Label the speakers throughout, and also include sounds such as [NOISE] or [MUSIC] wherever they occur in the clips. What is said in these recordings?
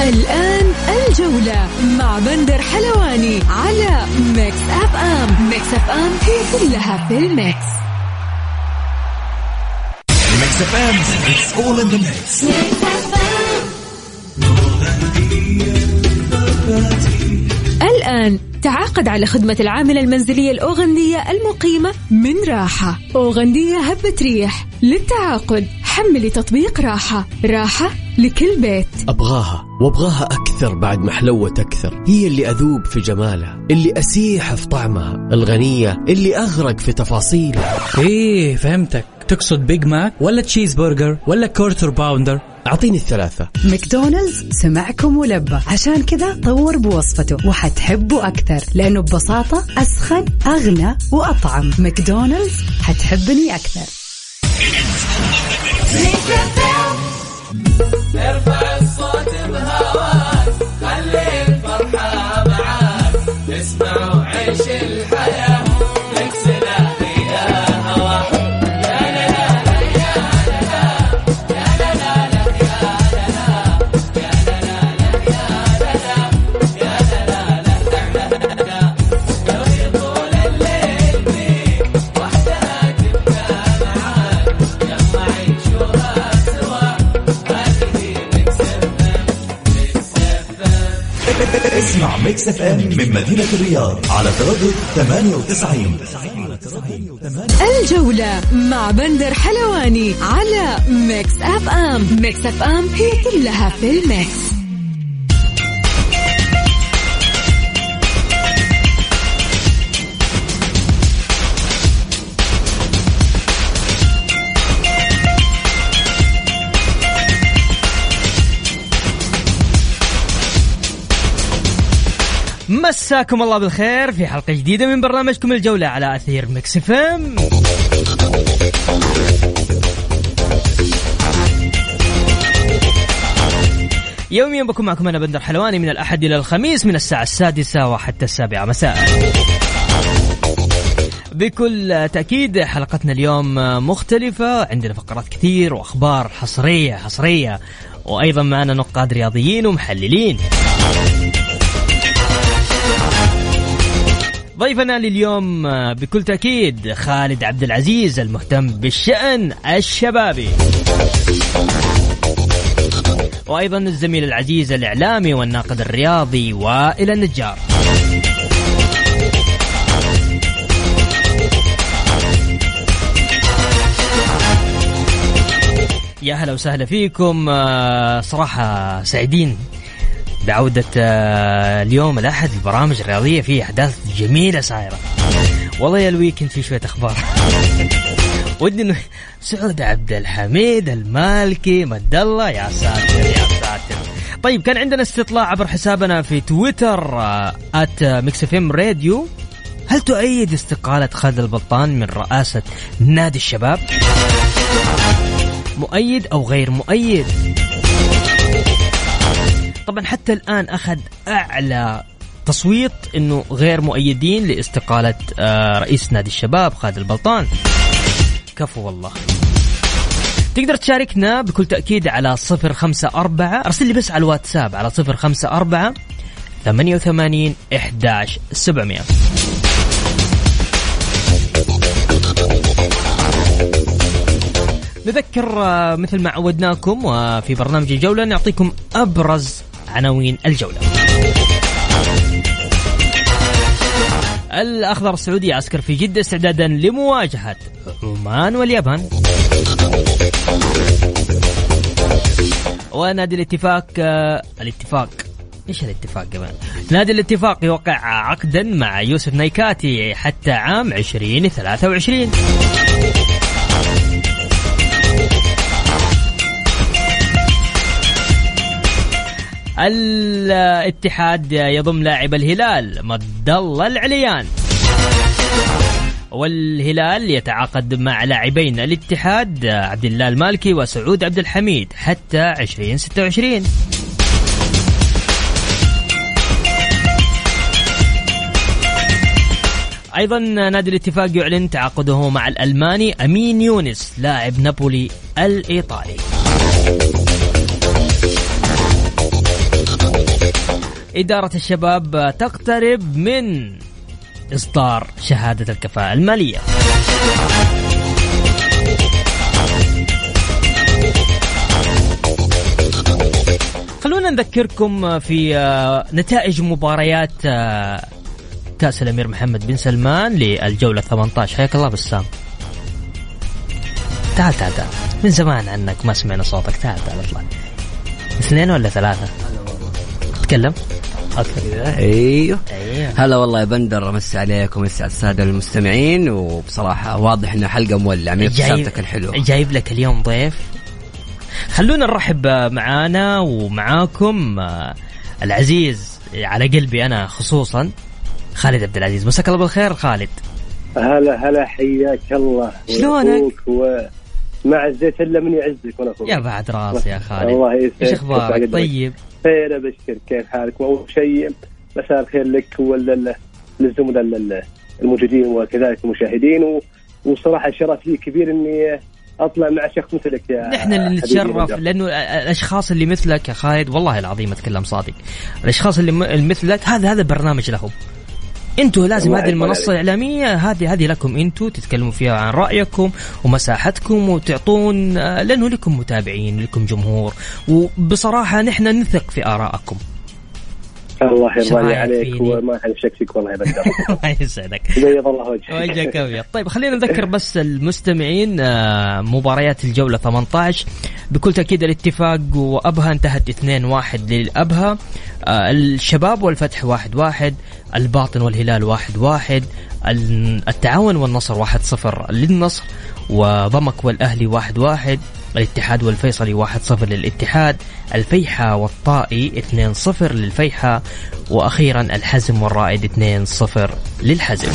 Speaker 1: الآن الجولة مع بندر حلواني على Mix FM Mix FM هي كلها في ال
Speaker 2: mix. Mix FM, it's all in the mix.
Speaker 1: الآن تعاقد على خدمة العاملة المنزلية الأوغندية المقيمة من راحة. أوغندية هبة ريح للتعاقد. حملي تطبيق راحة. راحة لكل بيت.
Speaker 3: أبغاها وأبغاها أكثر بعد ما حلوت أكثر. هي اللي أذوب في جمالها اللي أسيح في طعمها الغنية اللي أغرق في تفاصيلها.
Speaker 4: إيه فهمتك. تقصد Big Mac ولا cheese burger ولا Quarter Pounder
Speaker 3: أعطيني الثلاثة.
Speaker 5: ماكدونالدز سمعكم ولبى عشان كذا طور بوصفته وحتحبه أكثر لأنه ببساطة أسخن أغنى وأطعم. ماكدونالدز حتحبني أكثر.
Speaker 2: Everybody Mix FM من مدينة الرياض على تردد 98
Speaker 1: الجولة مع بندر حلواني على Mix FM. Mix FM هي كلها في ال mix.
Speaker 6: مساكم الله بالخير في حلقة جديدة من برنامجكم الجولة على أثير Mix FM. يوميا بكون معكم أنا بندر حلواني من الأحد إلى الخميس من الساعة السادسة وحتى السابعة مساء. بكل تأكيد حلقتنا اليوم مختلفة عندنا فقرات كثير وأخبار حصرية حصرية وأيضا معنا نقاد رياضيين ومحللين. ضيفنا لليوم بكل تأكيد خالد عبد العزيز المهتم بالشأن الشبابي. وأيضا الزميل العزيز الإعلامي والناقد الرياضي وائل النجار. يا هلا وسهلا فيكم آه، صراحة سعيدين بعودة آه، اليوم الأحد البرامج الرياضية في أحداث جميلة صايرة والله يا ال weekend في شوية أخبار [LAUGHS] ودي إنه سعود عبد الحميد المالكي مد الله يا ساتر يا ساتر طيب كان عندنا استطلاع عبر حسابنا في تويتر at Mix FM Radio هل تؤيد استقالة خالد البطان من رئاسة نادي الشباب؟ مؤيد أو غير مؤيد؟ طبعا حتى الآن أخذ أعلى تصويت أنه غير مؤيدين لاستقالة آه، رئيس نادي الشباب خالد البلطان كفو والله. تقدر تشاركنا بكل تأكيد على صفر خمسة أربعة. أرسل لي بس على الواتساب على صفر خمسة أربعة ثمانية وثمانين إحداش سبعمية. نذكر آه، مثل ما عودناكم وفي برنامج الجولة نعطيكم أبرز عناوين الجولة. الأخضر السعودي يعسكر في جدة استعدادا لمواجهة عمان واليابان. ونادي الاتفاق آه، الاتفاق. إيش الاتفاق كمان؟ نادي الاتفاق يوقع عقدا مع يوسف نيكاتي حتى عام 2023 الاتحاد يضم لاعب الهلال مد الله العليان. والهلال يتعاقد مع لاعبين الاتحاد عبد الله المالكي وسعود عبد الحميد حتى 2026 أيضا نادي الاتفاق يعلن تعاقده مع الألماني أمين يونس لاعب نابولي الإيطالي. إدارة الشباب تقترب من إصدار شهادة الكفاءة المالية. خلونا نذكركم في آه، نتائج مباريات آه، كأس الأمير محمد بن سلمان للجولة 18 حياك الله بسام. تعال تعال تعال. من زمان عنك ما سمعنا صوتك. تعال تعال اطلع. اثنين ولا ثلاثة؟ تكلم أوكي.
Speaker 7: أيوه.
Speaker 6: أيوه.
Speaker 7: هلا والله يا بندر امسي عليكم ومسي على السادة المستمعين وبصراحة واضح انها حلقة مولعة من ابتسامتك الحلوه
Speaker 6: جايب لك اليوم ضيف. خلونا نرحب معانا ومعاكم آه، العزيز على قلبي أنا خصوصا خالد عبد العزيز. مساك الله بالخير خالد.
Speaker 8: هلا هلا حياك الله.
Speaker 6: شلونك؟
Speaker 8: ومع الزيت إلا من يعزك وأنا أخوك.
Speaker 6: يا بعد راس يا خالد.
Speaker 8: الله يسعدك.
Speaker 6: إيش أخبارك؟ طيب.
Speaker 8: خير أبشر كيف حالك وأول شيء مساء الخير لك وللزملاء الموجودين وكذلك المشاهدين. وصراحة شرف لي كبير إني أطلع مع شخص مثلك يا
Speaker 6: نحن اللي نتشرف. لأنه الأشخاص اللي مثلك يا خالد والله العظيم أتكلم صادق الأشخاص اللي مثلك هذا هذا برنامج لهم أنتوا لازم هذه المنصة
Speaker 8: عليك.
Speaker 6: الإعلامية هذه هذه لكم أنتوا تتكلموا فيها عن رأيكم ومساحتكم وتعطون آه، لأنه لكم متابعين لكم جمهور وبصراحة نحن نثق في آرائكم
Speaker 8: الله يرضى عليك؟ وما حنشك فيك والله يا بندر. [LAUGHS]
Speaker 6: الله يسعدك.
Speaker 8: بيض الله وجهك.
Speaker 6: وجهك أبيض. طيب خلينا نذكر بس المستمعين آه، مباريات الجولة 18 بكل تأكيد الاتفاق وأبها انتهت 2-1 للأبها. آه، الشباب والفتح 1-1 الباطن والهلال 1-1 ال- التعاون والنصر 1-0 للنصر وضمك والأهلي 1-1 الاتحاد والفيصلي 1-0 للاتحاد الفيحة والطائي 2-0 للفيحة وأخيرا الحزم والرائد 2-0 للحزم.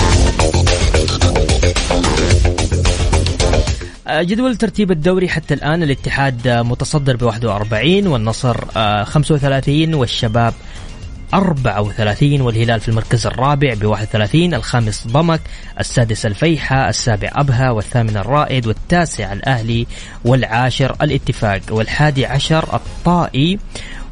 Speaker 6: آه، جدول ترتيب الدوري حتى الآن الاتحاد آه، متصدر ب 41 والنصر آه، 35 والشباب 34 والهلال في المركز الرابع ب 31 الخامس ضمك السادس الفيحة السابع أبها والثامن الرائد والتاسع الأهلي والعاشر الاتفاق والحادي عشر الطائي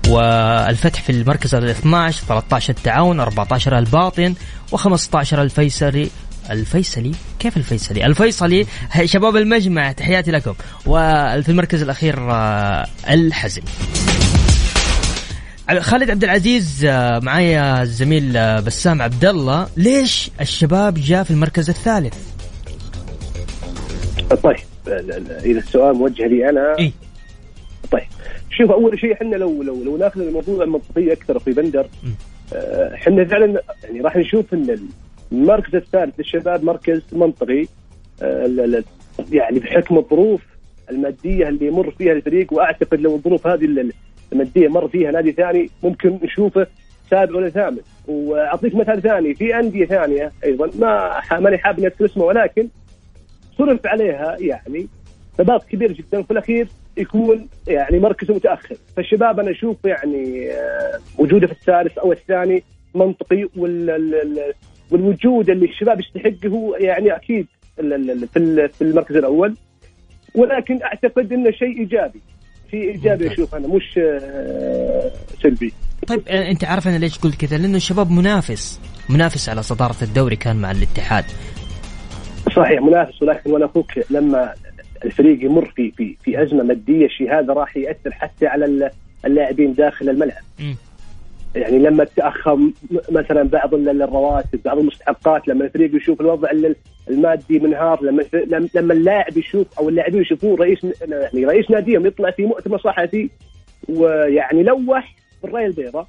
Speaker 6: والفتح في المركز ال 12 13 التعاون 14 الباطن و15 الفيصلي. الفيصلي؟ كيف الفيصلي؟ الفيصلي شباب المجمع تحياتي لكم. وفي المركز الأخير آه، الحزم. خالد عبد العزيز آه، معايا الزميل آه، بسام عبد الله ليش الشباب جاء في المركز الثالث
Speaker 8: طيب إذا السؤال موجه لي أنا
Speaker 6: إيه.
Speaker 8: طيب شوف أول شيء إحنا لو لو لو ناخذ الموضوع منطقي أكثر في بندر. آه، إحنا فعلا يعني راح نشوف إن المركز الثالث للشباب مركز منطقي يعني بحكم الظروف المادية اللي يمر فيها الفريق وأعتقد لو الظروف هذه ال- الماديه مر فيها نادي ثاني ممكن نشوفه سابع ولا ثامن. وأعطيك مثال ثاني في أندية ثانية أيضا ما ماني حاب إني أذكر اسمه ولكن صرف عليها يعني ثبات كبير جدا وفي الأخير يكون يعني مركزه متأخر. فالشباب أنا أشوف يعني آه، وجوده في الثالث أو الثاني منطقي وال ال- ال- والوجود اللي الشباب يستحقه يعني أكيد في المركز الأول. ولكن أعتقد إنه شيء إيجابي. شيء إيجابي أشوف أنا مش آه، سلبي.
Speaker 6: طيب آه، أنت عارف أنا ليش قلت كذا؟ لأنه الشباب منافس. منافس على صدارة الدوري كان مع الاتحاد.
Speaker 8: صحيح منافس ولكن وأنا أخوك لما الفريق يمر في في في أزمة مادية الشيء هذا راح يأثر حتى على ال- اللاعبين داخل الملعب. يعني لما تاخر م- مثلا بعض ال- الرواتب بعض المستحقات لما الفريق يشوف الوضع ال- المادي منهار لما لما- اللاعب يشوف أو اللاعبين يشوفون رئيس يعني رئيس ناديهم يطلع في مؤتمر صحفي ويعني لوح بالرايه البيضاء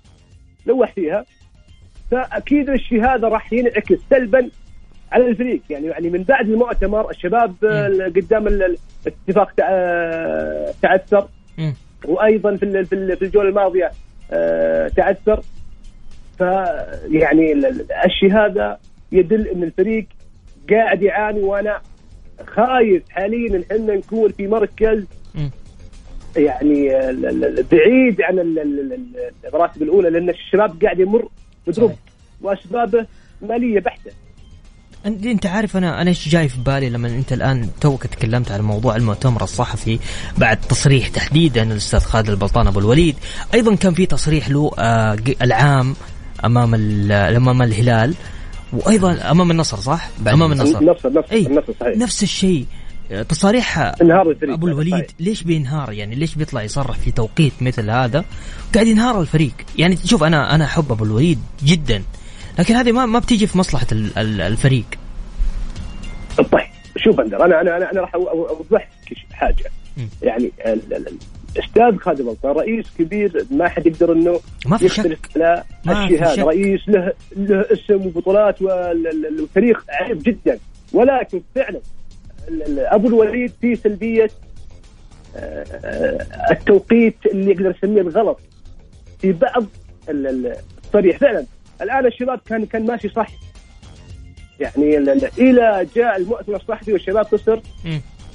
Speaker 8: لوح فيها فأكيد الشيء هذا راح ينعكس سلبا على الفريق يعني يعني من بعد المؤتمر الشباب قدام ال- ال- الاتفاق تع- تعثر. وأيضا في ال- في ال- في الجولة الماضية تعثر فيعني الشيء هذا يدل إن الفريق قاعد يعاني وأنا خايف حاليا إن إحنا نكون في مركز يعني بعيد عن المراتب الأولى لأن الشباب قاعد يمر بدروب وأسبابه مالية بحتة.
Speaker 6: أنت عارف أنا أنا إيش جاي في بالي لما أنت الآن توك تكلمت عن موضوع المؤتمر الصحفي بعد تصريح تحديدا الأستاذ خالد البلطان أبو الوليد. أيضا كان في تصريح له آه العام أمام أمام الهلال وأيضا أمام النصر صح؟ أمام النصر.
Speaker 8: نفس أي النصر صحيح.
Speaker 6: نفس الشيء. تصاريح أبو الوليد صحيح. ليش بينهار يعني؟ ليش بيطلع يصرح في توقيت مثل هذا؟ قاعد ينهار الفريق. يعني شوف أنا أنا أحب أبو الوليد جدا. لكن هذه ما ما بتيجي في مصلحة الفريق.
Speaker 8: طيب شوف اندر أنا أنا أنا راح أوضح لك حاجة. يعني الاستاذ خالد البلطان رئيس كبير ما حد يقدر إنه
Speaker 6: ما في شك.
Speaker 8: لا الشيء هذا. رئيس له له اسم وبطولات والتاريخ عريض جدا. ولكن فعلا أبو الوليد في سلبية آه، التوقيت اللي يقدر اسميه الغلط في بعض التصريح فعلا الآن الشباب كان كان ماشي صح. يعني إلى جاء المؤتمر الصحفي والشباب خسر.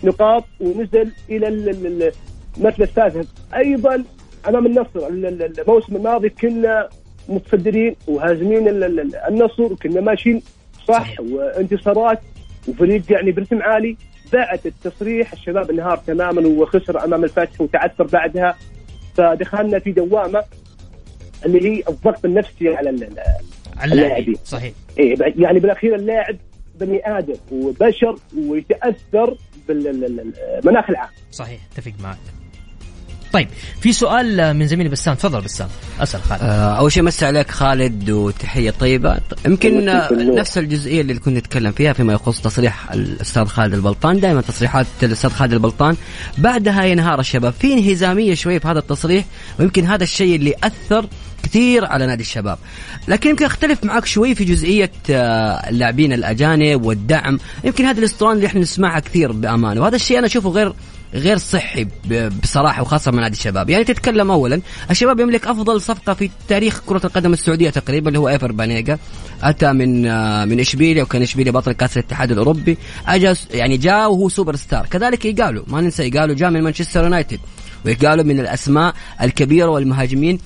Speaker 8: نقاط ونزل إلى المركز الثالث أيضا أمام النصر الموسم الماضي كنا متصدرين وهازمين النصر وكنا ماشيين صح وانتصارات. وفريق يعني برتم عالي. بعد التصريح الشباب انهار تماما وخسر أمام الفتح وتعثر بعدها. فدخلنا في دوامة. اللي هي الضغط النفسي على
Speaker 6: اللاعبين. صحيح.
Speaker 8: إيه يعني بالأخير اللاعب بني آدم وبشر ويتأثر بالمناخ العام.
Speaker 6: صحيح اتفق معك. طيب في سؤال من زميلي بسام تفضل بسام. أسأل خالد.
Speaker 7: آه أول شيء مسي عليك خالد وتحية طيبة. يمكن نفس الجزئية اللي كنا نتكلم فيها فيما يخص تصريح الأستاذ خالد البلطان. دائما تصريحات الأستاذ خالد البلطان. بعدها ينهار الشباب. في انهزامية شوي في هذا التصريح ويمكن هذا الشيء اللي أثر كثير على نادي الشباب. لكن يمكن أختلف معك شوي في جزئية آه، اللاعبين الأجانب والدعم. يمكن هذه الاسطوانه اللي إحنا نسمعها كثير بأمانة وهذا الشيء أنا أشوفه غير غير صحي بصراحة وخاصة من نادي الشباب، يعني تتكلم اولا الشباب يملك أفضل صفقة في تاريخ كرة القدم السعودية تقريبا اللي هو إيفر بانيجا. أتى من آه، من إشبيليا وكان إشبيليا بطل كأس الاتحاد الأوروبي، اجى يعني جاء وهو سوبر ستار، كذلك إيجالو ما ننسى إيجالو جاء من مانشستر يونايتد. ويقالوا من الأسماء الكبيرة والمهاجمين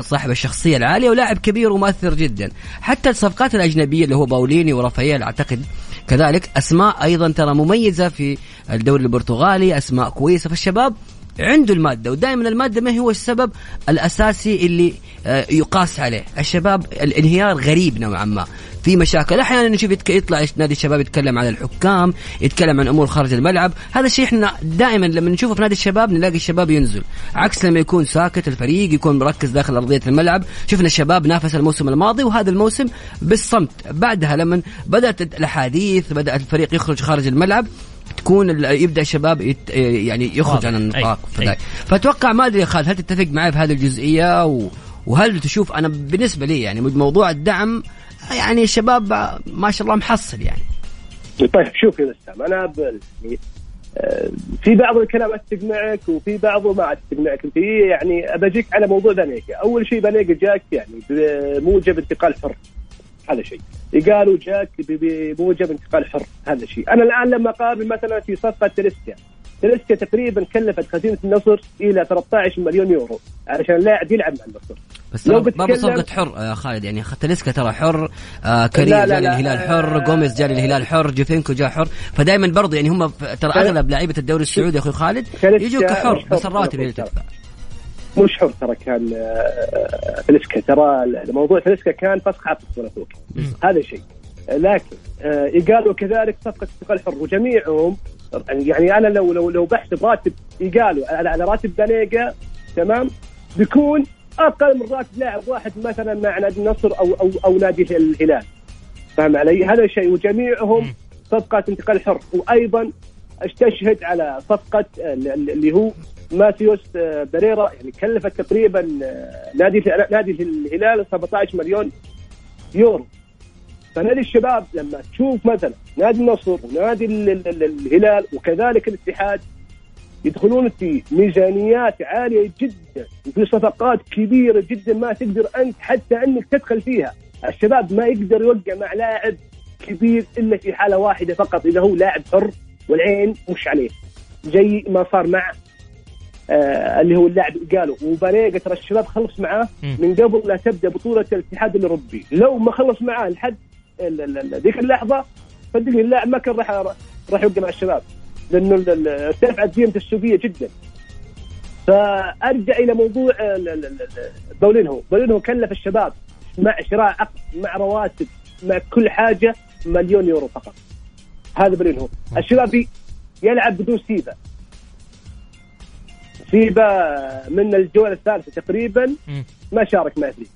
Speaker 7: صاحب الشخصية العالية ولاعب كبير ومؤثر جدا. حتى الصفقات الأجنبية اللي هو باوليني ورافائيل أعتقد كذلك أسماء أيضا ترى مميزة في الدوري البرتغالي أسماء كويسة. في الشباب عنده المادة ودائما المادة ما هو السبب الأساسي اللي آه، يقاس عليه؟ الشباب الانهيار غريب نوعا ما. في مشاكل. أحيانا نشوف يطلع نادي الشباب يتكلم عن الحكام يتكلم عن أمور خارج الملعب. هذا الشيء إحنا دائما لما نشوفه في نادي الشباب نلاقي الشباب ينزل. عكس لما يكون ساكت الفريق يكون مركز داخل أرضية الملعب. شفنا الشباب نافس الموسم الماضي وهذا الموسم بالصمت. بعدها لما بدأت الأحاديث بدا الفريق يخرج خارج الملعب تكون يبدأ الشباب يت يعني يخرج عن النطاق فأتوقع ما أدري يا خالد هل تتفق معي في هذه الجزئية؟ و وهل تشوف أنا بالنسبة لي يعني موضوع الدعم يعني الشباب ما شاء الله محصل يعني.
Speaker 8: طيب شوف يا بسام أنا آه، في بعض الكلام أتفق معك وفي بعضه ما أتفق معك. فيه يعني ابجيك على موضوع بانيجا أول شيء بانيجا جاك يعني بموجب انتقال حر. هذا شيء. إيجالو جاك بموجب انتقال حر هذا شيء. أنا الآن لما أقابل مثلا في صفقة تاليسكا تاليسكا تقريبا كلفت خزينة النصر إلى 13 مليون يورو علشان اللاعب يلعب مع النصر.
Speaker 7: بس لو ما بصفقة حر يا خالد يعني تلسكا ترى حر آه كريم جاء للهلال حر جوميز جاء للهلال حر جوفينكو جاء حر. فدائما برضه يعني هم ترى أغلب لعيبة الدوري السعودي يا أخوي خالد يجوا كحر بس الراتب اللي تدفع.
Speaker 8: مش حر ترى كان آه، تلسكا ترى الموضوع تلسكا كان فسخ عقد أخوك هذا شيء. لكن آه قالوا كذلك صفقة انتقال حر. وجميعهم يعني أنا لو لو لو بحسب راتب يقالوا على راتب بانيجا تمام؟ بيكون أقل من راتب لاعب واحد مثلا مع نادي النصر أو أو أو نادي الهلال. فاهم علي؟ هذا الشيء وجميعهم صفقات انتقال حر. وأيضا استشهد على صفقة اللي هو ماثيوس بريرا يعني كلفت تقريبا نادي نادي الهلال 17 مليون يورو. فنادي الشباب لما تشوف مثلا نادي النصر ونادي الهلال وكذلك الاتحاد يدخلون في ميزانيات عالية جدا وفي صفقات كبيرة جدا ما تقدر أنت حتى إنك تدخل فيها. الشباب ما يقدر يوقع مع لاعب كبير إلا في حالة واحدة فقط إذا هو لاعب حر. والعين مش عليه. زي ما صار مع آه اللي هو اللاعب قالوا وباريجا ترى الشباب خلص معاه من قبل لا تبدأ بطولة الاتحاد الأوروبي. لو ما خلص معاه لحد ذيك اللحظة صدقني اللاعب ما كان راح راح يوقع مع الشباب لأنه ارتفعت قيمته السوقية جدا. فأرجع إلى موضوع بولينهو. بولينهو كلف الشباب مع شراء عقد مع رواتب مع كل حاجة مليون يورو فقط. هذا بولينهو الشباب يلعب بدون سيبا. سيبا من الجوله الثالثه تقريبا ما شارك مع فريق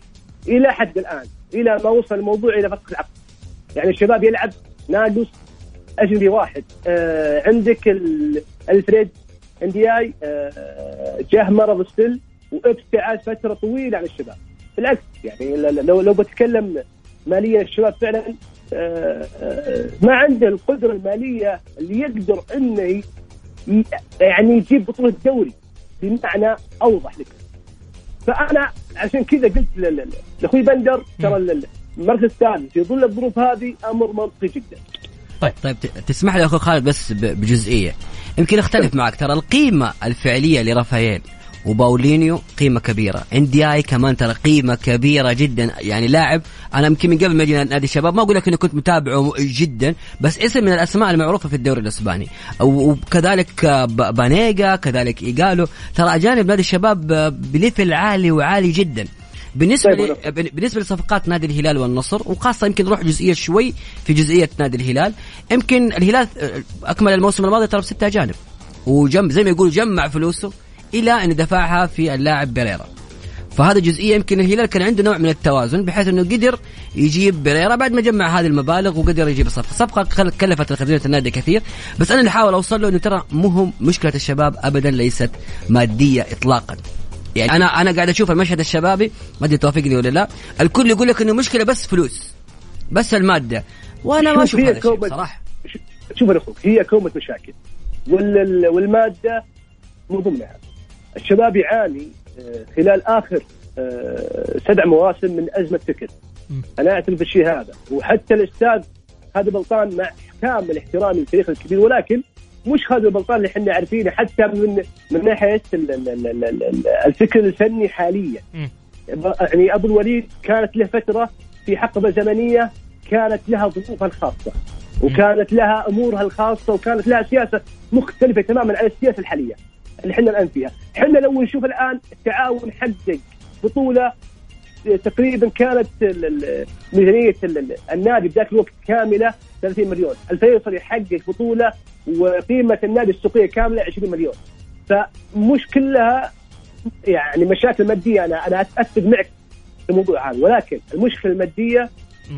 Speaker 8: إلى حد الآن إلى ما وصل الموضوع إلى فسخ العقد. يعني الشباب يلعب ناقص أجنبي واحد. آه عندك الفريد إندياي آه جاه مرض السل وابتعد فترة طويلة عن الشباب. بالعكس يعني لو لو بتكلم ماليا الشباب فعلا ما عنده القدرة المالية اللي يقدر إنه يعني يجيب بطولة دوري بمعنى أوضح لك. فأنا عشان كذا قلت لأخوي بندر ترى المركز الثاني في ظل الظروف هذه أمر منطقي جدا.
Speaker 7: طيب طيب تسمح لي اخو خالد بس بجزئية. يمكن أختلف معك ترى القيمة الفعلية لرافائيل وباولينيو قيمة كبيرة. اندياي كمان ترى قيمة كبيرة جدا. يعني لاعب أنا يمكن من قبل ما أجي نادي الشباب ما أقول لك إني كنت متابعه جدا بس اسم من الأسماء المعروفة في الدوري الإسباني. وكذلك بانيجا كذلك إيجالو. ترى أجانب نادي الشباب ب level عالي وعالي جدا. بالنسبة طيب لي بالنسبة لصفقات نادي الهلال والنصر وخاصة يمكن نروح جزئية شوي في جزئية نادي الهلال. يمكن الهلال أكمل الموسم الماضي ترى بستة أجانب. وجم زي ما يقول جمع فلوسه. إلى أن دفعها في اللاعب بيريرا فهذا جزئية يمكن الهلال كان عنده نوع من التوازن بحيث إنه قدر يجيب بيريرا بعد ما جمع هذه المبالغ وقدر يجيب الصفقه، الصفقه كلفت خزينه النادي كثير، بس أنا اللي احاول أوصل له إنه ترى مو هم مشكلة الشباب ابدا ليست مادية اطلاقا. يعني أنا أنا قاعد أشوف المشهد الشبابي ما أدري توافقني ولا لا الكل يقول لك إنه مشكلة بس فلوس بس المادة. وأنا ما أشوف هذا الشيء صراحة.
Speaker 8: شوف يا أخوك هي كومة مشاكل والمادة مو ضمنها. الشباب يعاني آه، خلال آخر آه، سبع مواسم من أزمة فكر. أنا أعترف بالشيء هذا. وحتى الأستاذ هذا بلطان مع كامل احترامي للتاريخ الكبير ولكن مش خالد البلطان اللي إحنا عارفينه حتى من من ناحية الفكر الفني حاليا. يعني أبو الوليد كانت له فترة في حقبة زمنية كانت لها ظروفها الخاصة وكانت لها أمورها الخاصة وكانت لها سياسة مختلفة تماما عن السياسة الحالية. اللي إحنا الان فيها، إحنا لو نشوف الآن التعاون حقق بطولة تقريبا كانت ميزانية النادي بذاك الوقت كاملة 30 مليون، الفيصل يحقق بطولة وقيمة النادي السوقية كاملة 20 مليون. فمش كلها يعني مشاكل مادية. أنا أنا أتفق معك في الموضوع هذا. ولكن المشكلة المادية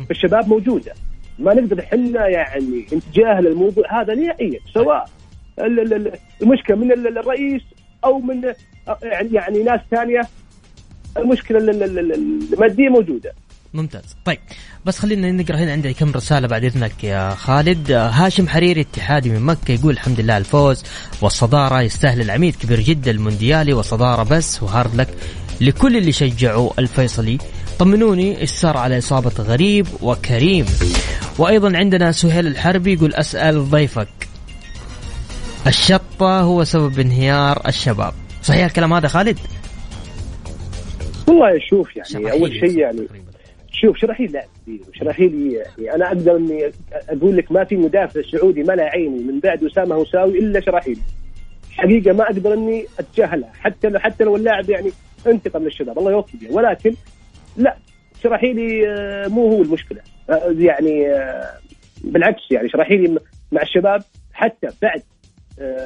Speaker 8: في الشباب موجودة. ما نقدر إحنا يعني نتجاهل الموضوع هذا نهائيا سواء المشكلة من الرئيس أو من يعني يعني ناس ثانية المشكلة المادية موجودة.
Speaker 6: ممتاز. طيب بس خلينا نقرأ هنا عندي كم رسالة بعد إذنك يا خالد. هاشم حريري اتحادي من مكة يقول الحمد لله الفوز والصدارة يستاهل العميد كبير جدا المونديالي وصدارة بس وهارد لك لكل اللي شجعوا الفيصلي. طمنوني إيش صار على إصابة غريب وكريم. وأيضا عندنا سهيل الحربي يقول أسأل ضيفك. الشطة هو سبب انهيار الشباب. صحيح الكلام هذا خالد؟
Speaker 8: والله شوف يعني أول شيء يعني شوف شراحيل لاعب كبير وشراحيل يعني أنا أقدر إني أقول لك ما في مدافع سعودي ملأ عيني من بعد أسامة هوساوي إلا شراحيل حقيقة ما أقدر إني اتجاهلها حتى لو حتى لو اللاعب يعني انتقم للشباب الله يوفقه. ولكن لا شراحيلي آه، مو هو المشكلة. آه، يعني آه، بالعكس يعني شراحيلي مع الشباب حتى بعد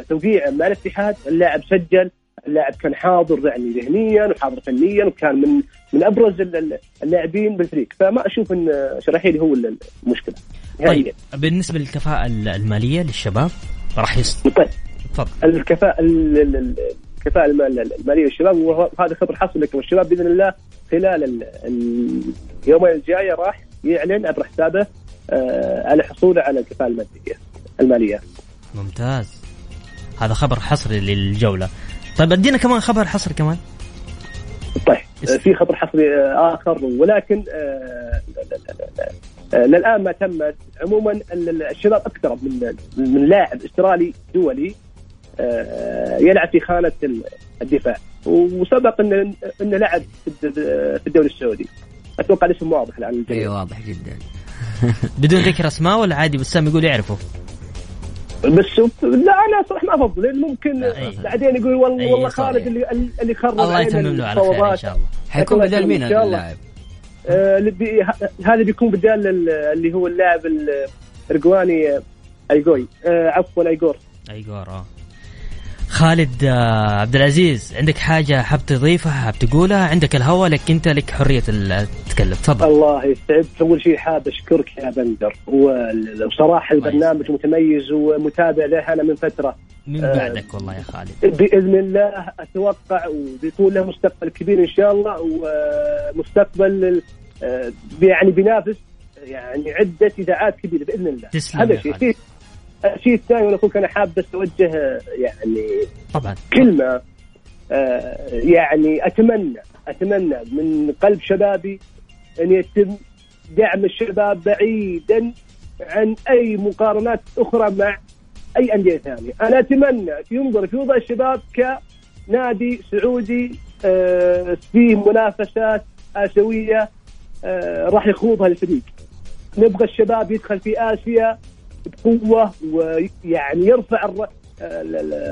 Speaker 8: توقيع مع الاتحاد اللاعب سجل اللاعب كان حاضر يعني ذهنيا وحاضر فنيا وكان من من أبرز اللاعبين بالفريق. فما أشوف إن شراحيلي هو المشكلة.
Speaker 6: طيب بالنسبة للكفاءة المالية للشباب راح يست...
Speaker 8: طيب. تفضل. الكفاءة الكفاءة المالية للشباب وهذا خبر حصل لكم الشباب بإذن الله خلال اليومين الجاية راح يعلن عبر حسابه آه، على حصوله على الكفاءة الماديه المالية.
Speaker 6: ممتاز. هذا خبر حصري للجولة. طيب أدينا كمان خبر حصري كمان.
Speaker 8: طيب في خبر حصري آه، آخر ولكن آه،. آه، للآن ما تمت عموما ال- ال- الشباب اقترب من من لاعب استرالي دولي يلعب في خانة ال- الدفاع. وسبق انه إنه لعب في الد- في الدوري السعودي. أتوقع الاسم واضح الآن.
Speaker 7: اي واضح جدا. [LAUGHS]
Speaker 6: بدون ذكر أسماء ولا عادي بسام يقول يعرفه.
Speaker 8: بس شوف لا أنا صراحة ما أفضل لأن ممكن
Speaker 6: لا، أي.
Speaker 8: بعدين يقول والله
Speaker 6: أي
Speaker 8: والله. خالد اللي اللي خرب
Speaker 6: الله يتمم له على خير
Speaker 8: إن.
Speaker 6: شاء الله
Speaker 7: حيكون بدل مين. اللاعب؟
Speaker 8: آه، هذا بيكون بدال ال- اللي هو اللاعب الارجواني آه، ايجوي آه، عفوا ايجور
Speaker 6: ايجور آه خالد آه، عبد العزيز عندك حاجة حاب تضيفها حاب تقولها؟ عندك الهوى لك أنت لك حرية التكلم تفضل.
Speaker 8: الله يسعدك. أول شيء حاب أشكرك يا بندر.
Speaker 6: الله
Speaker 8: البرنامج متميز ومتابع له أنا من فترة.
Speaker 6: من
Speaker 8: آه.
Speaker 6: بعدك والله يا خالد.
Speaker 8: بإذن الله أتوقع وبيكون له مستقبل كبير إن شاء الله ومستقبل آه، يعني بينافس يعني عدة إذاعات كبيرة بإذن الله.
Speaker 6: تسلم
Speaker 8: هذا. شيء الشيء الثاني وأنا أخوك أنا حاب بس أوجه يعني
Speaker 6: طبعا
Speaker 8: كلمة آه، يعني أتمنى أتمنى من قلب شبابي أن يتم دعم الشباب بعيدا عن أي مقارنات أخرى مع أي أندية ثانية، أنا أتمنى ينظر في وضع الشباب كنادي سعودي آه، فيه منافسات آسيوية آه، راح يخوضها الفريق. نبغى الشباب يدخل في آسيا بقوة ويعني يرفع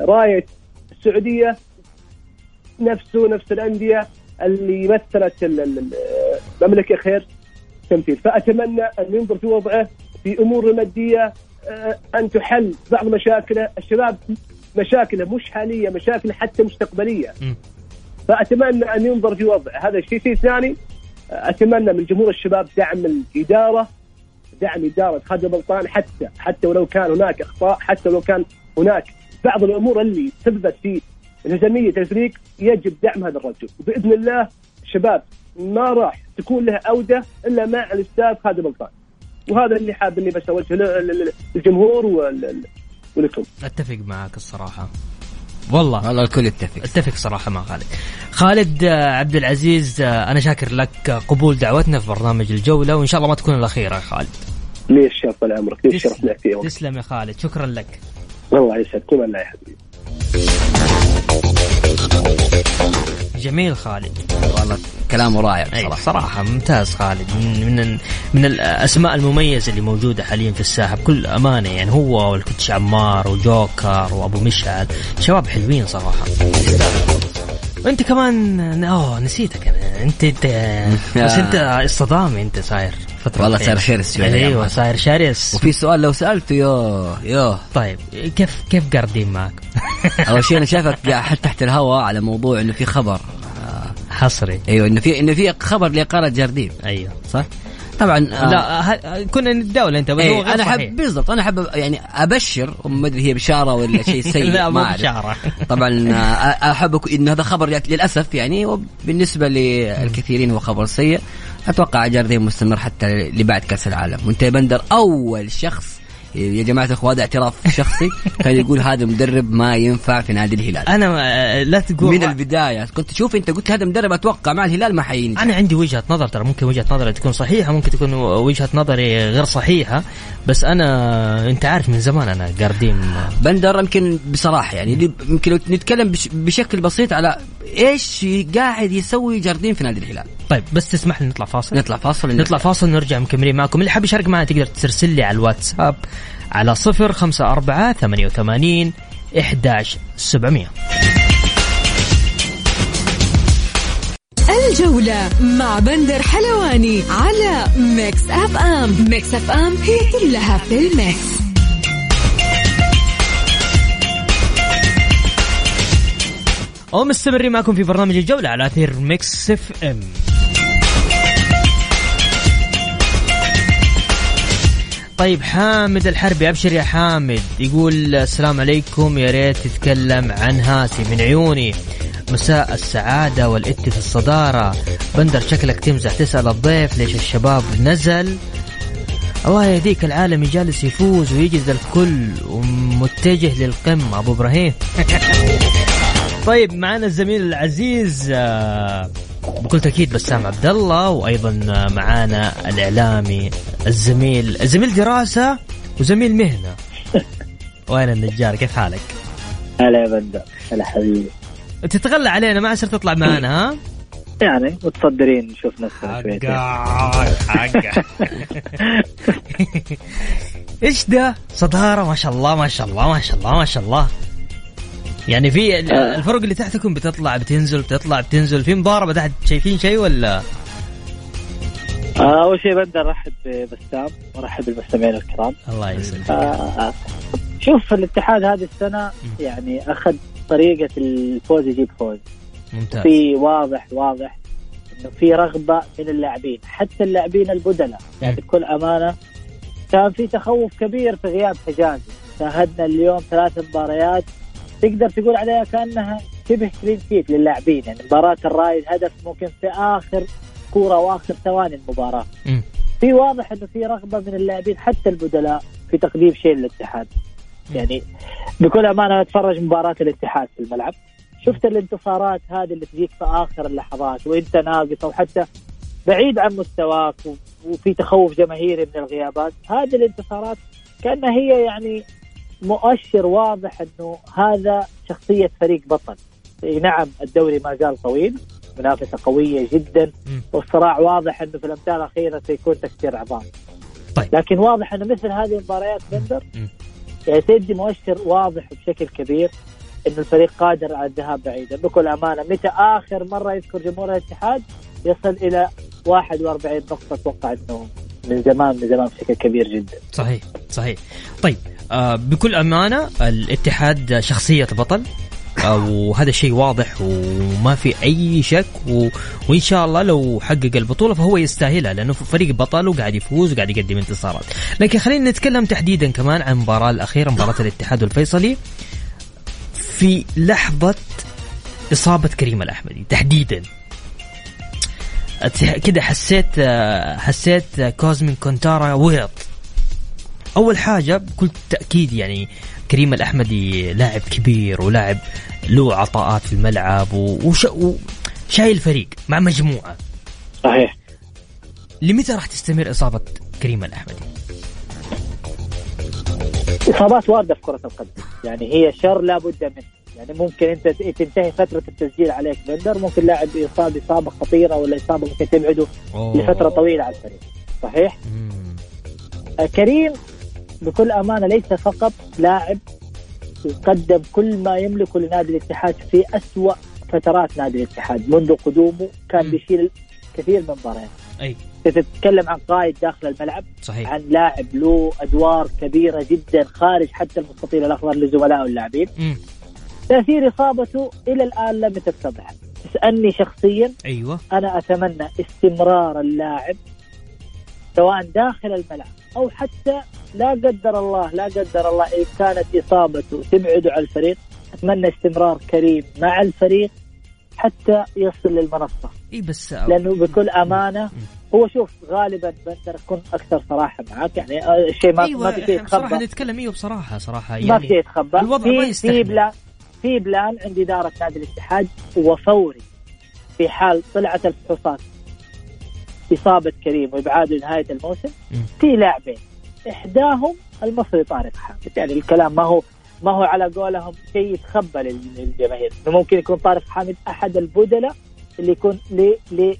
Speaker 8: راية السعودية نفسه نفس الأندية اللي مثلت ال- ال- ال- المملكه خير تمثيل. فأتمنى أن ينظر في وضعه في أمور المادية آه، أن تحل بعض مشاكله. الشباب مشاكله مش حالية مشاكل حتى
Speaker 6: مستقبلية.
Speaker 8: فأتمنى أن ينظر في وضعه. هذا الشيء شيء ثاني. آه، أتمنى من جمهور الشباب دعم الإدارة دعم اداره خالد البلطان حتى حتى ولو كان هناك إخطاء حتى ولو كان هناك بعض الأمور اللي سببت في انهزاميه الفريق يجب دعم هذا الرجل. وبإذن الله الشباب ما راح تكون له عودة إلا مع الأستاذ خالد البلطان وهذا اللي حاب إني بس أوجهه للجمهور ولكم.
Speaker 6: أتفق معك الصراحة. والله.
Speaker 7: والله الكل يتفق.
Speaker 6: أتفق صراحة مع خالد. خالد آه، عبد العزيز آه، أنا شاكر لك قبول دعوتنا في برنامج الجولة وإن شاء الله ما تكون الأخيرة يا خالد.
Speaker 8: ليش الشرف طال عمرك ليش. شرفنا فيه؟
Speaker 6: تسلم يا خالد شكرا لك.
Speaker 8: الله يسعدك كمان لا يا حبيبي
Speaker 6: جميل خالد.
Speaker 7: والله كلامه رائع
Speaker 6: أي
Speaker 7: بصراحة.
Speaker 6: صراحة ممتاز خالد. من من من الأسماء المميزة اللي موجودة حاليا في الساحة بكل أمانة يعني هو والكوتش عمار وجوكر وأبو مشعل شباب حلوين صراحة. وانت كمان أوه نسيتك أنا. انت انت [LAUGHS] بس أنت الصدامي أنت صاير. فترة
Speaker 7: والله. صاير شرس أيوه
Speaker 6: صاير شرس
Speaker 7: وفي سؤال لو سالته يوه يوه
Speaker 6: طيب كيف كيف قاردين معك؟ [LAUGHS]
Speaker 7: أول شيء أنا شايفك قاعد تحت الهواء على موضوع إنه في خبر آه
Speaker 6: حصري
Speaker 7: أيوه إنه في إنه في خبر لاقاله جارديم
Speaker 6: أيوه
Speaker 7: صح؟ طبعا آه
Speaker 6: لا ه- كنا نتداول أنت بس غير
Speaker 7: أنا
Speaker 6: صحيح.
Speaker 7: حب بالضبط أنا حب يعني أبشر ما أدري هي بشارة ولا شيء [LAUGHS] سيء
Speaker 6: لا
Speaker 7: ما.
Speaker 6: بشارة
Speaker 7: طبعا [LAUGHS] آه، أحب انه هذا خبر للأسف يعني وبالنسبة للكثيرين هو خبر سيء أتوقع جارديم مستمر حتى لبعد كأس العالم. وأنت يا بندر أول شخص يا جماعة الإخوة هذا اعتراف شخصي [LAUGHS] كان يقول هذا مدرب ما ينفع في نادي الهلال.
Speaker 6: أنا لا تقول
Speaker 7: من البداية. كنت تشوف أنت قلت هذا مدرب أتوقع مع الهلال ما حينجح
Speaker 6: أنا عندي وجهة نظر ترى ممكن وجهة نظري تكون صحيحة ممكن تكون وجهة نظري غير صحيحة بس أنا أنت عارف من زمان أنا قاردين.
Speaker 7: بندر يمكن بصراحة يعني يمكن نتكلم بش بشكل بسيط على إيش قاعد يسوي جارديم في نادي الهلال.
Speaker 6: طيب بس تسمح لي نطلع فاصل؟
Speaker 7: نطلع فاصل.
Speaker 6: نطلع فاصل نرجع مكملين معكم. اللي حاب يشارك معنا تقدر ترسل لي على الواتساب على صفر خمسة أربعة ثمانية وثمانين إحداش سبعمية.
Speaker 1: الجولة مع بندر حلواني على Mix FM Mix FM هي كلها في الميكس.
Speaker 6: ومستمرين معكم في برنامج الجولة على أثير Mix FM طيب حامد الحربي أبشر يا حامد. يقول السلام عليكم يا ريت تتكلم عن الإتي. من عيوني مساء السعادة والإتي في الصدارة. بندر شكلك تمزح تسأل الضيف ليش الشباب نزل. الله يهديك العالمي جالس يفوز ويجز الكل ومتجه للقمة. أبو إبراهيم. [LAUGHS] طيب معنا الزميل العزيز آه، بكل تأكيد بسام عبد الله وأيضا معانا الإعلامي الزميل زميل دراسة وزميل مهنة. [LAUGHS] وين النجار؟ كيف حالك؟
Speaker 9: هلا يا بندر. هلا حبيبي.
Speaker 6: تتغلى علينا ما عسر تطلع معنا ها؟
Speaker 9: يعني متصدرين نشوف نفسنا شويتين [LAUGHS]
Speaker 6: إيش ده؟ صدارة ما شاء الله ما شاء الله ما شاء الله ما شاء الله. يعني في
Speaker 9: آه.
Speaker 6: الفرق اللي تحتكم بتطلع بتنزل بتطلع بتنزل. في مضاربة تحت شايفين شيء ولا؟
Speaker 9: آه، أول شيء بندر رحب ببسام ورحب بالمستمعين الكرام.
Speaker 6: الله يسلمك.
Speaker 9: آه، شوف الاتحاد هذه السنة يعني أخذ طريقة الفوز يجيب فوز.
Speaker 6: ممتاز.
Speaker 9: في واضح واضح إنه في رغبة من اللاعبين حتى اللاعبين البدلاء. يعني بكل أمانة كان في تخوف كبير في غياب حجازي. شاهدنا اليوم ثلاث مباريات تقدر تقول عليها كأنها شبه كلين شيت للاعبين. يعني مباراة الرايد هدف ممكن في آخر كورة وآخر ثواني
Speaker 6: المباراة.
Speaker 9: في واضح إنه في رغبة من اللاعبين حتى البدلاء في تقديم شيء للاتحاد. يعني بكل أمانة اتفرج مباراة الاتحاد في الملعب. شفت الانتصارات هذه اللي تجيك في آخر اللحظات وإنت ناقص أو حتى بعيد عن مستواك وفي تخوف جماهيري من الغيابات. هذه الانتصارات كأنها هي يعني مؤشر واضح إنه هذا شخصية فريق بطل. نعم الدوري ما زال طويل منافسة قوية جدا. والصراع واضح إنه في الامتار الأخيرة سيكون تكسير عظام.
Speaker 6: طيب.
Speaker 9: لكن واضح إنه مثل هذه المباريات بندر. يعني تدي مؤشر واضح بشكل كبير إنه الفريق قادر على الذهاب بعيدا. بكل أمانة متى آخر مرة يذكر جمهور الاتحاد؟ يصل إلى 41 نقطة أتوقع إنه من زمان من زمان بشكل كبير جدا.
Speaker 6: صحيح صحيح. طيب آه بكل أمانة الاتحاد شخصية بطل. آه وهذا شيء واضح وما في أي شك. و... وإن شاء الله لو حقق البطولة فهو يستاهلها لأنه فريق بطل وقاعد يفوز وقاعد يقدم انتصارات. لكن خلينا نتكلم تحديدا كمان عن المباراة الأخيرة مباراة الاتحاد والفيصلي في لحظة إصابة كريم الأحمدي تحديدا. كده حسيت آه، حسيت آه، كوزمين كونتارا وهط أول حاجة بكل تأكيد يعني كريم الأحمدي لاعب كبير ولاعب له عطاءات في الملعب وش وشايل فريق مع مجموعة.
Speaker 9: صحيح.
Speaker 6: لمتى راح تستمر إصابة كريم الأحمدي؟
Speaker 9: إصابات واردة في كرة القدم. يعني هي شر لا بد منه. يعني ممكن أنت تنتهي فترة التسجيل عليك بندر ممكن لاعب يصاب إصابة خطيرة ولا إصابة ممكن تبعده لفترة طويلة على الفريق. صحيح؟
Speaker 6: مم.
Speaker 9: آه، كريم بكل أمانة ليس فقط لاعب قدم كل ما يملكه لنادي الاتحاد في أسوأ فترات نادي الاتحاد منذ قدومه كان. بيشيل كثير من المباريات
Speaker 6: أي.
Speaker 9: تتكلم عن قائد داخل الملعب
Speaker 6: صحيح.
Speaker 9: عن لاعب له أدوار كبيرة جدا خارج حتى المستطيل الأخضر لزملائه اللاعبين. تأثير إصابته إلى الآن لم تتضح تسألني شخصيا
Speaker 6: أيوه.
Speaker 9: أنا أتمنى استمرار اللاعب سواء داخل الملعب أو حتى لا قدر الله لا قدر الله إن كانت إصابته تبعده عن الفريق أتمنى استمرار كريم مع الفريق حتى يصل للمنصة.
Speaker 6: إي بس
Speaker 9: لأنه بكل أمانة هو شوف غالبا بقدر اكون أكثر صراحة معك يعني آه، الشيء ما
Speaker 6: أيوه
Speaker 9: ما في شيء يتخبى.
Speaker 6: نتكلم إيوه بصراحة صراحة
Speaker 9: ما في
Speaker 6: يعني
Speaker 9: شيء يتخبى.
Speaker 6: الوضع ما
Speaker 9: في
Speaker 6: يستحمل.
Speaker 9: في بلان في بلان عند إدارة نادي الاتحاد وفوري في حال طلعت الفحوصات. إصابة كريم وابعاده لنهايه الموسم. في لاعبين. إحداهم المصري طارق حامد. يعني الكلام ما هو ما هو على قولهم شيء يتخبى لل- للجماهير ممكن يكون طارق حامد أحد البدلاء اللي يكون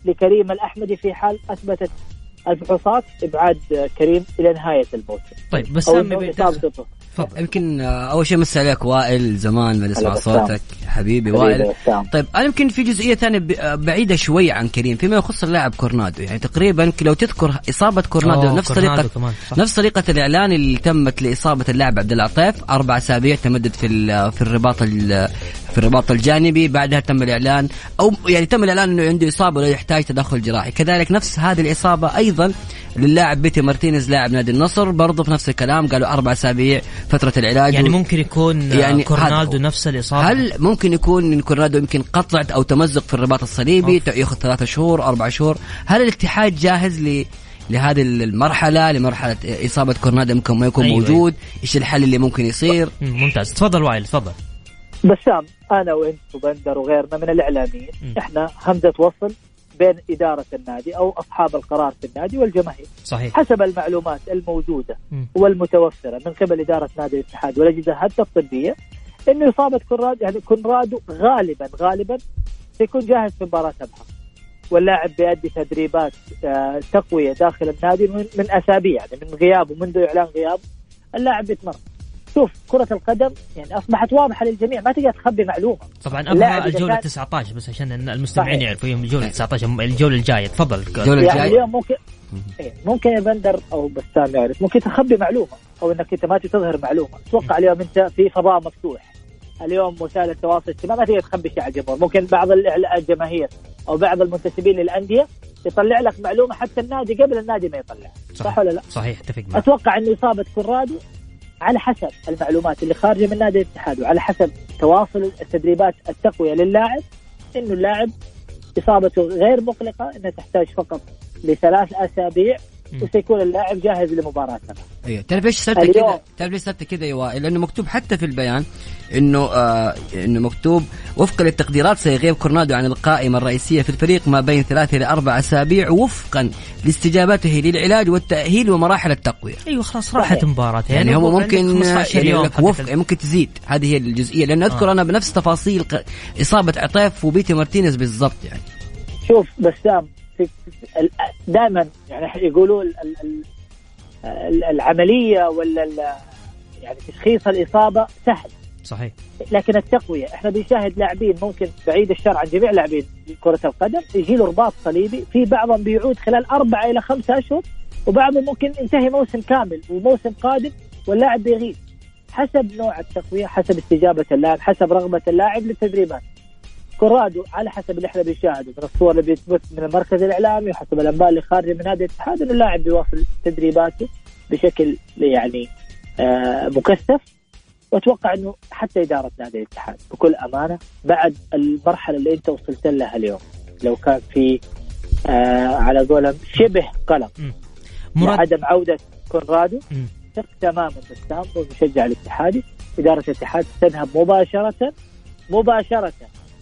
Speaker 9: لكريم الأحمدي في حال أثبتت الفحوصات إبعاد كريم إلى نهاية الموسم.
Speaker 6: طيب بس
Speaker 7: يمكن أول شيء مسي عليك وائل زمان ما نسمع. صوتك حبيبي
Speaker 9: حبيبي
Speaker 7: وائل. طيب أنا يمكن في جزئية ثانية بعيدة شوي عن كريم فيما يخص اللاعب كورنادو. يعني تقريبا لو تذكر إصابة كورنادو نفس طريقه. نفس طريقة الإعلان اللي تمت لإصابة اللاعب عبد العطيف أربع أسابيع تمدد في ال- في الرباط ال- في الرباط الجانبي بعدها تم الإعلان أو يعني تم الإعلان إنه عنده إصابة ولا يحتاج تدخل جراحي. كذلك نفس هذه الإصابة أيضا للاعب بيتي مارتينيز لاعب نادي النصر برضه في نفس الكلام قالوا أربع أسابيع فترة العلاج
Speaker 6: يعني
Speaker 7: و-
Speaker 6: ممكن يكون
Speaker 7: يعني كورنادو
Speaker 6: نفس الإصابة؟
Speaker 7: هل ممكن يكون إن كورنادو يمكن قطع أو تمزق في الرباط الصليبي ياخذ ثلاثة شهور أربع شهور؟ هل الاتحاد جاهز ل لهذه المرحلة لمرحلة إصابة كورنادو ممكن ما يكون
Speaker 6: أيوة،
Speaker 7: موجود؟ إيش الحل اللي ممكن يصير؟
Speaker 6: مم، ممتاز. تفضل وائل تفضل.
Speaker 9: بسام أنا وانت وبندر وغيرنا من الإعلاميين
Speaker 6: م.
Speaker 9: إحنا همزة وصل بين إدارة النادي أو أصحاب القرار في النادي والجماهير
Speaker 6: صحيح
Speaker 9: حسب المعلومات الموجودة
Speaker 6: م.
Speaker 9: والمتوفرة من قبل إدارة نادي الاتحاد والأجهزة حتى الطبية إنه اصابه كورنادو يعني كورنادو غالبا غالبا سيكون جاهز في مباراة ابها واللاعب بيأدي تدريبات آه، تقوية داخل النادي من, من أسابيع يعني من غيابه منذ إعلان غيابه اللاعب بيتمرن شوف كرة القدم يعني أصبحت واضحة للجميع ما تقدر تخبي معلومة.
Speaker 6: طبعا الجولة
Speaker 9: كان-
Speaker 6: 19 بس عشان المستمعين. يعرفوا يوم الجولة 19 الجولة الجاية. تفضل.
Speaker 7: الجولة
Speaker 9: يعني
Speaker 7: الجاية.
Speaker 9: اليوم ممكن إيه، ممكن يا بندر أو بسام يعرف ممكن تخبي معلومة أو إنك أنت ما تظهر معلومة. أتوقع اليوم أنت في فضاء مفتوح. اليوم وسائل التواصل الاجتماعي ما تقدر تخبي شيء على الجمهور. ممكن بعض الجماهير أو بعض المنتسبين للأندية يطلع لك معلومة حتى النادي قبل النادي ما يطلع. صح ولا لا؟
Speaker 6: صحيح أتفق معك.
Speaker 9: أتوقع انه إصابة كورادو على حسب المعلومات اللي خارجة من نادي الاتحاد وعلى حسب تواصل التدريبات التقوية للاعب إنه اللاعب إصابته غير مقلقة انها تحتاج فقط لثلاث
Speaker 6: أسابيع.
Speaker 9: وسيكون اللاعب جاهز لمباراه
Speaker 7: أيوه. تعرف إيش
Speaker 9: اليوم.
Speaker 7: كذا؟ تعرف ليش صرت كذا يا وائل لأنه مكتوب حتى في البيان إنه آه إنه مكتوب وفقا للتقديرات سيغيب كورنادو عن القائمة الرئيسية في الفريق ما بين ثلاثة إلى أربع أسابيع وفقا لاستجابته للعلاج والتأهيل ومراحل التقوية.
Speaker 6: أيوه خلاص راحت. مباراه
Speaker 7: يعني هم
Speaker 6: عندك
Speaker 7: ممكن
Speaker 6: 15
Speaker 7: يعني لك وفق ممكن تزيد. هذه هي الجزئية. لأن أذكر
Speaker 6: آه.
Speaker 7: أنا بنفس تفاصيل إصابة عطيف وبيتي مارتينيز بالضبط يعني.
Speaker 9: شوف بسام دائما يعني يقولوا ال- ال- ال- ال- العملية ولا يعني تشخيص الإصابة سهل.
Speaker 6: صحيح.
Speaker 9: لكن التقوية إحنا بنشاهد لاعبين ممكن بعيد الشر عن جميع لاعبين كرة القدم يجي له رباط صليبي في بعضهم بيعود خلال أربعة إلى خمسة أشهر وبعضهم ممكن ينتهي موسم كامل وموسم قادم واللاعب بيغيب. حسب نوع التقوية حسب استجابة اللاعب حسب رغبة اللاعب للتدريبات. كورادو على حسب اللي إحنا بنشاهده. من الصور اللي بيثبت من المركز الإعلامي وحسب الأنباء اللي خارجة من نادي الاتحاد إنه اللاعب بيواصل تدريباته بشكل يعني آه مكثف. وأتوقع إنه حتى إدارة نادي الاتحاد بكل أمانة بعد المرحلة اللي أنت وصلت لها اليوم لو كان في آه على قولهم شبه قلق
Speaker 6: مراد
Speaker 9: عدم عودة كونرادو. ثق تماما بسام والمشجع الاتحادي إدارة الاتحاد تذهب مباشرة مباشرة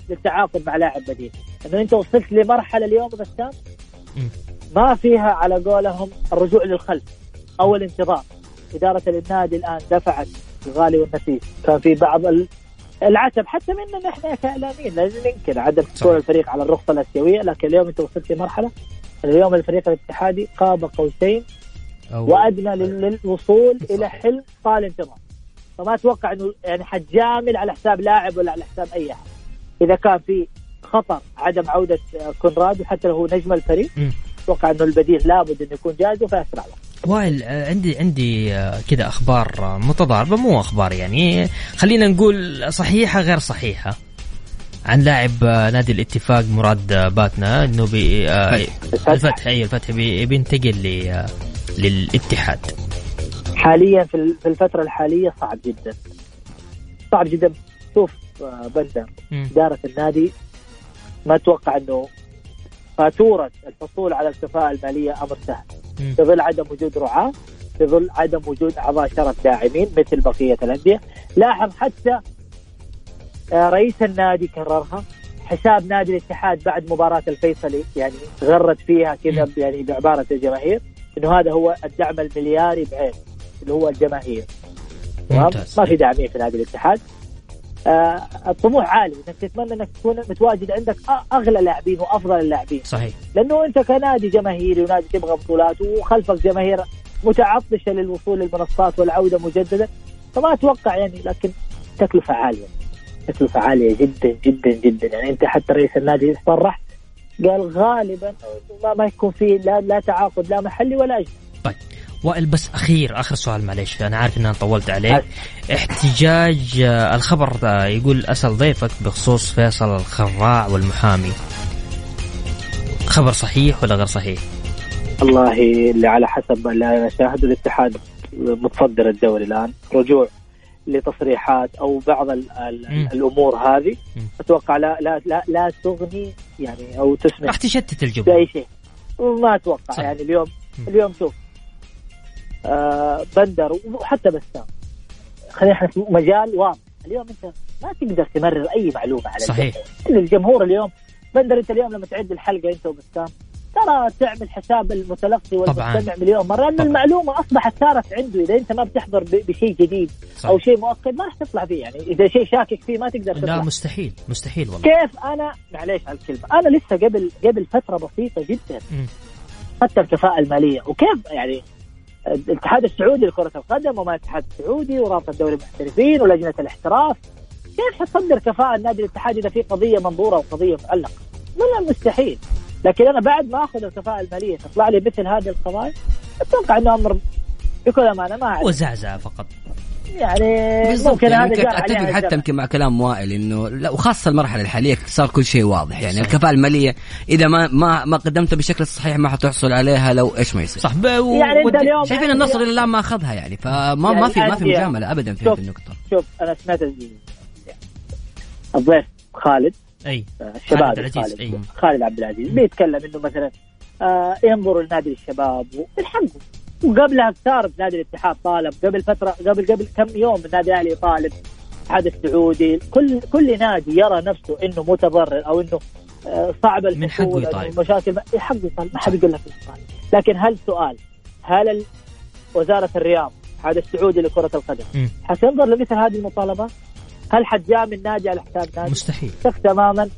Speaker 9: للتعاقد مع لاعب بديل. إنه أنت وصلت لمرحلة اليوم بسام. ما فيها على قولهم الرجوع للخلف أو الانتظار. إدارة النادي الآن دفعت الغالي والنفيس. كان في بعض ال- العتب حتى مننا إحنا كإعلاميين لازم ننكر عدم حصول الفريق على الرخصة الأسيوية. لكن اليوم أنت وصلت لمرحلة. اليوم الفريق الاتحادي قاب قوسين وأدنى لل- للوصول إلى حلم طال انتظار فما أتوقع إنه يعني حتجامل على حساب لاعب ولا على حساب أي أحد. إذا كان في خطر عدم عودة كونرادو حتى لو هو نجم الفريق. أتوقع إنه البديل لابد إنه يكون جاهز وفي اسرع وقت
Speaker 6: وائل آه، عندي عندي آه، كذا أخبار آه، متضاربة مو أخبار يعني خلينا نقول صحيحة غير صحيحة. عن لاعب نادي الاتفاق مراد باتنا إنه بي الفتح اي الفتح بي- بينتقل للاتحاد.
Speaker 9: حاليا في ال- في الفترة الحالية صعب جدا. صعب جدا. شوف بندر. إدارة النادي ما أتوقع إنه فاتورة الحصول على الكفاءة المالية أمر سهل. في ظل عدم وجود رعاة في ظل عدم وجود اعضاء شرف داعمين مثل بقية الأندية. لاحظ حتى آه، رئيس النادي كررها حساب نادي الاتحاد بعد مباراة الفيصلي يعني غرد فيها كذا يعني بعبارة الجماهير إنه هذا هو الدعم الملياري بعين اللي هو الجماهير؟
Speaker 6: ممتاز.
Speaker 9: ما في داعمين في نادي الاتحاد. الطموح عالي. انك تتمنى إنك تكون متواجد عندك أغلى لاعبين وأفضل اللاعبين.
Speaker 6: صحيح.
Speaker 9: لأنه أنت كنادي جماهيري ونادي تبغى بطولات وخلفك جماهير متعطشة للوصول للمنصات والعودة مجددا فما أتوقع يعني لكن تكلفة عالية. تكلفة عالية جدا جدا جدا. يعني أنت حتى رئيس النادي صرح قال غالبا ما, ما يكون في لا, لا تعاقد لا محلي ولا أجنبي.
Speaker 6: طيب. وائل بس أخير آخر سؤال معليش أنا عارف إن أنا طولت عليك احتجاج آه، الخبر آه، يقول أسأل ضيفك بخصوص فيصل الخراع والمحامي خبر صحيح ولا غير صحيح؟
Speaker 9: والله اللي على حسب اللي أنا شاهده الاتحاد متصدر الدوري الآن رجوع لتصريحات أو بعض ال ال
Speaker 6: مم.
Speaker 9: الأمور هذه
Speaker 6: مم.
Speaker 9: أتوقع لا لا لا, لا تغني يعني أو تسمح
Speaker 6: راح تشتت الجمهور
Speaker 9: بأي شيء وما أتوقع
Speaker 6: صح.
Speaker 9: يعني اليوم اليوم شوف بندر وحتى بسام. خلينا إحنا في مجال واضح. اليوم أنت ما تقدر تمرر أي معلومة على
Speaker 6: صحيح.
Speaker 9: الجمهور. الجمهور اليوم بندر أنت اليوم لما تعد الحلقة أنت وبسام ترى تعمل حساب المتلقي. والمستمع مليون مرة
Speaker 6: لأن.
Speaker 9: المعلومة أصبحت صارت عنده. إذا أنت ما بتحضر بشيء جديد
Speaker 6: صح.
Speaker 9: أو شيء مؤكد ما راح تطلع فيه. يعني إذا شيء شاكك فيه ما تقدر
Speaker 6: لا
Speaker 9: تطلع.
Speaker 6: مستحيل. مستحيل والله.
Speaker 9: كيف؟ أنا معليش على الكلمة. أنا لسه قبل قبل فترة بسيطة جدا.
Speaker 6: مم.
Speaker 9: حتى الكفاءة المالية. وكيف؟ يعني الاتحاد السعودي لكرة القدم وما الاتحاد السعودي ورابطة دوري المحترفين ولجنة الاحتراف كيف حتصدر كفاءة النادي الاتحاد إذا في قضية منظورة وقضية معلقه؟ من المستحيل لكن أنا بعد ما أخذ الكفاءة المالية تطلع لي مثل هذه القضايا أتوقع إنه أمر بكل أمانة ما أعرف.
Speaker 6: وزعزعه فقط
Speaker 9: يعني
Speaker 7: بالضبط
Speaker 9: ممكن
Speaker 7: يعني
Speaker 9: هذا
Speaker 7: اتفق
Speaker 9: عليها
Speaker 7: حتى. يمكن مع كلام وائل إنه لا وخاصة المرحلة الحالية صار كل شيء واضح يعني الكفاءة المالية إذا ما ما ما قدمتها بالشكل الصحيح ما حتحصل عليها لو إيش ما يصير
Speaker 6: صح. و...
Speaker 9: يعني
Speaker 6: ودي-
Speaker 9: اليوم-
Speaker 7: شايفين النصر إلى الآن ما أخذها يعني فما ما
Speaker 9: يعني
Speaker 7: في ما في مجاملة ابدا في. هذه النقطة
Speaker 9: شوف أنا سمعت ال- الضيف خالد
Speaker 6: أي
Speaker 9: الشباب
Speaker 6: خالد العزيز،
Speaker 9: خالد,
Speaker 6: أي.
Speaker 9: خالد عبد العزيز بيتكلم إنه مثلا آه ينظروا لنادي الشباب حقه وقبلها صار نادي الاتحاد طالب قبل فترة قبل قبل كم يوم النادي الأهلي يطالب الاتحاد السعودي كل كل نادي يرى نفسه إنه متضرر أو إنه آه صعب
Speaker 6: من حقه يطالب.
Speaker 9: مشاكل ما- حقه يطالب ما حد يقول لك. لكن هل سؤال هل وزارة الرياض الاتحاد السعودي لكرة القدم. حتنظر لمثل هذه المطالبات؟ هل حتجامل نادي على حساب نادي؟
Speaker 6: مستحيل
Speaker 9: تماما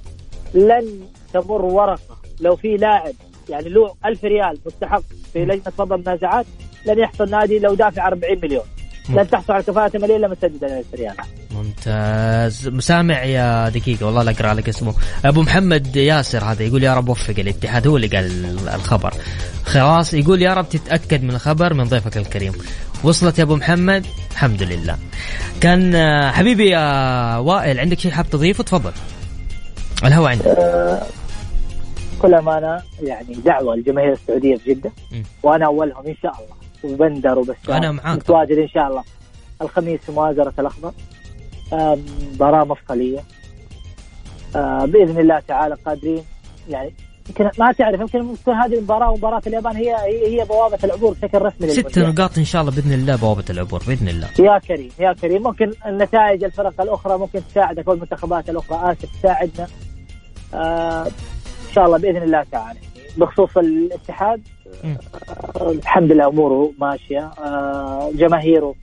Speaker 9: لن تمر ورقة لو في لاعب يعني له ألف ريال مستحق في لجنة فضل المنازعات لن يحصل نادي لو دافع 40 مليون. لن تحصل على كفاءة مالية إلا مسدد ال 1000 ريال.
Speaker 6: ممتاز. مسامع يا دقيقة والله لا أقرأ لك اسمه. أبو محمد ياسر هذا يقول يا رب وفق الاتحاد هو اللي قال الخبر. خلاص يقول يا رب تتأكد من الخبر من ضيفك الكريم. وصلت يا أبو محمد؟ الحمد لله. كان آه، حبيبي يا وائل عندك شيء حاب تضيفه؟ تفضل. الهوا عندك.
Speaker 9: كل أمانة يعني دعوة للجماهير السعودية في جدة.
Speaker 6: م.
Speaker 9: وأنا أولهم إن شاء الله. وبندر وبسام.
Speaker 6: أنا معاك.
Speaker 9: متواجد إن شاء الله. الخميس في مؤازرة الأخضر. مباراه مفصلية. بإذن الله تعالى قادرين. يعني يمكن ما تعرف يمكن تكون هذه المباراة ومباراه اليابان هي هي بوابة العبور بشكل رسمي
Speaker 6: ست. نقاط إن شاء الله بإذن الله بوابة العبور بإذن الله.
Speaker 9: يا كريم يا كريم. ممكن النتائج الفرق الأخرى ممكن تساعدك والمنتخبات الأخرى. آسف تساعدنا. آه ان شاء الله بإذن الله تعالى بخصوص الاتحاد. آه الحمد لله أموره ماشية آه جماهيره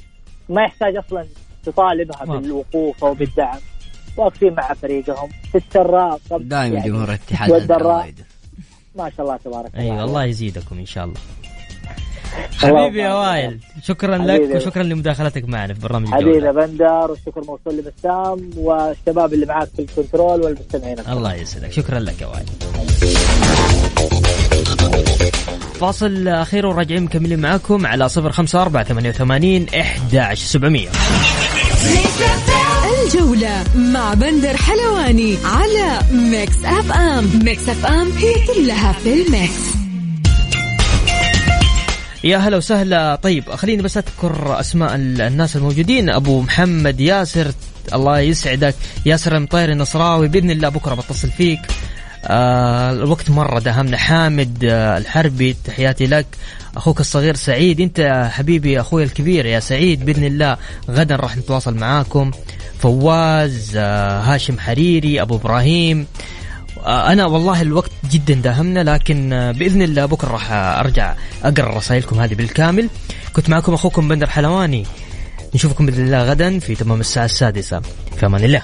Speaker 9: ما يحتاج أصلا تطالبها. بالوقوف أو بالدعم واقفين مع فريقهم في السراء
Speaker 7: دائما
Speaker 9: يعني
Speaker 7: جمهور الاتحاد.
Speaker 9: ما شاء الله تبارك الله
Speaker 6: أيوة الله يزيدكم إن شاء الله حبيبي يا. وائل. شكرا
Speaker 9: حبيبي.
Speaker 6: لك وشكرا لمداخلتك معنا في برنامج
Speaker 9: حبيبي بندر والشكر موصول لبسام والشباب اللي معاك في الكنترول والمستمعين.
Speaker 6: الله يسعدك. شكرا لك يا وائل. فاصل أخير وراجعين مكملين معاكم على صفر خمسة أربعة ثمانية وثمانين إحدى سبعمية.
Speaker 1: الجولة مع بندر حلواني على Mix FM. Mix FM هي كلها في الميكس.
Speaker 6: يا هلا وسهلا. طيب خليني بس أذكر أسماء ال- الناس الموجودين. أبو محمد ياسر الله يسعدك. ياسر المطير النصراوي بإذن الله بكرة بتصل فيك. آه الوقت مرة دهمنا. حامد آه الحربي تحياتي لك. أخوك الصغير سعيد. أنت يا حبيبي أخوي الكبير يا سعيد بإذن الله غدا راح نتواصل معاكم. فواز آه هاشم حريري أبو إبراهيم آه، أنا والله الوقت جدا داهمنا لكن آه، بإذن الله بكرة راح أرجع أقرأ رسائلكم هذه بالكامل. كنت معكم أخوكم بندر حلواني. نشوفكم بإذن الله غدا في تمام الساعة السادسة. في أمان الله.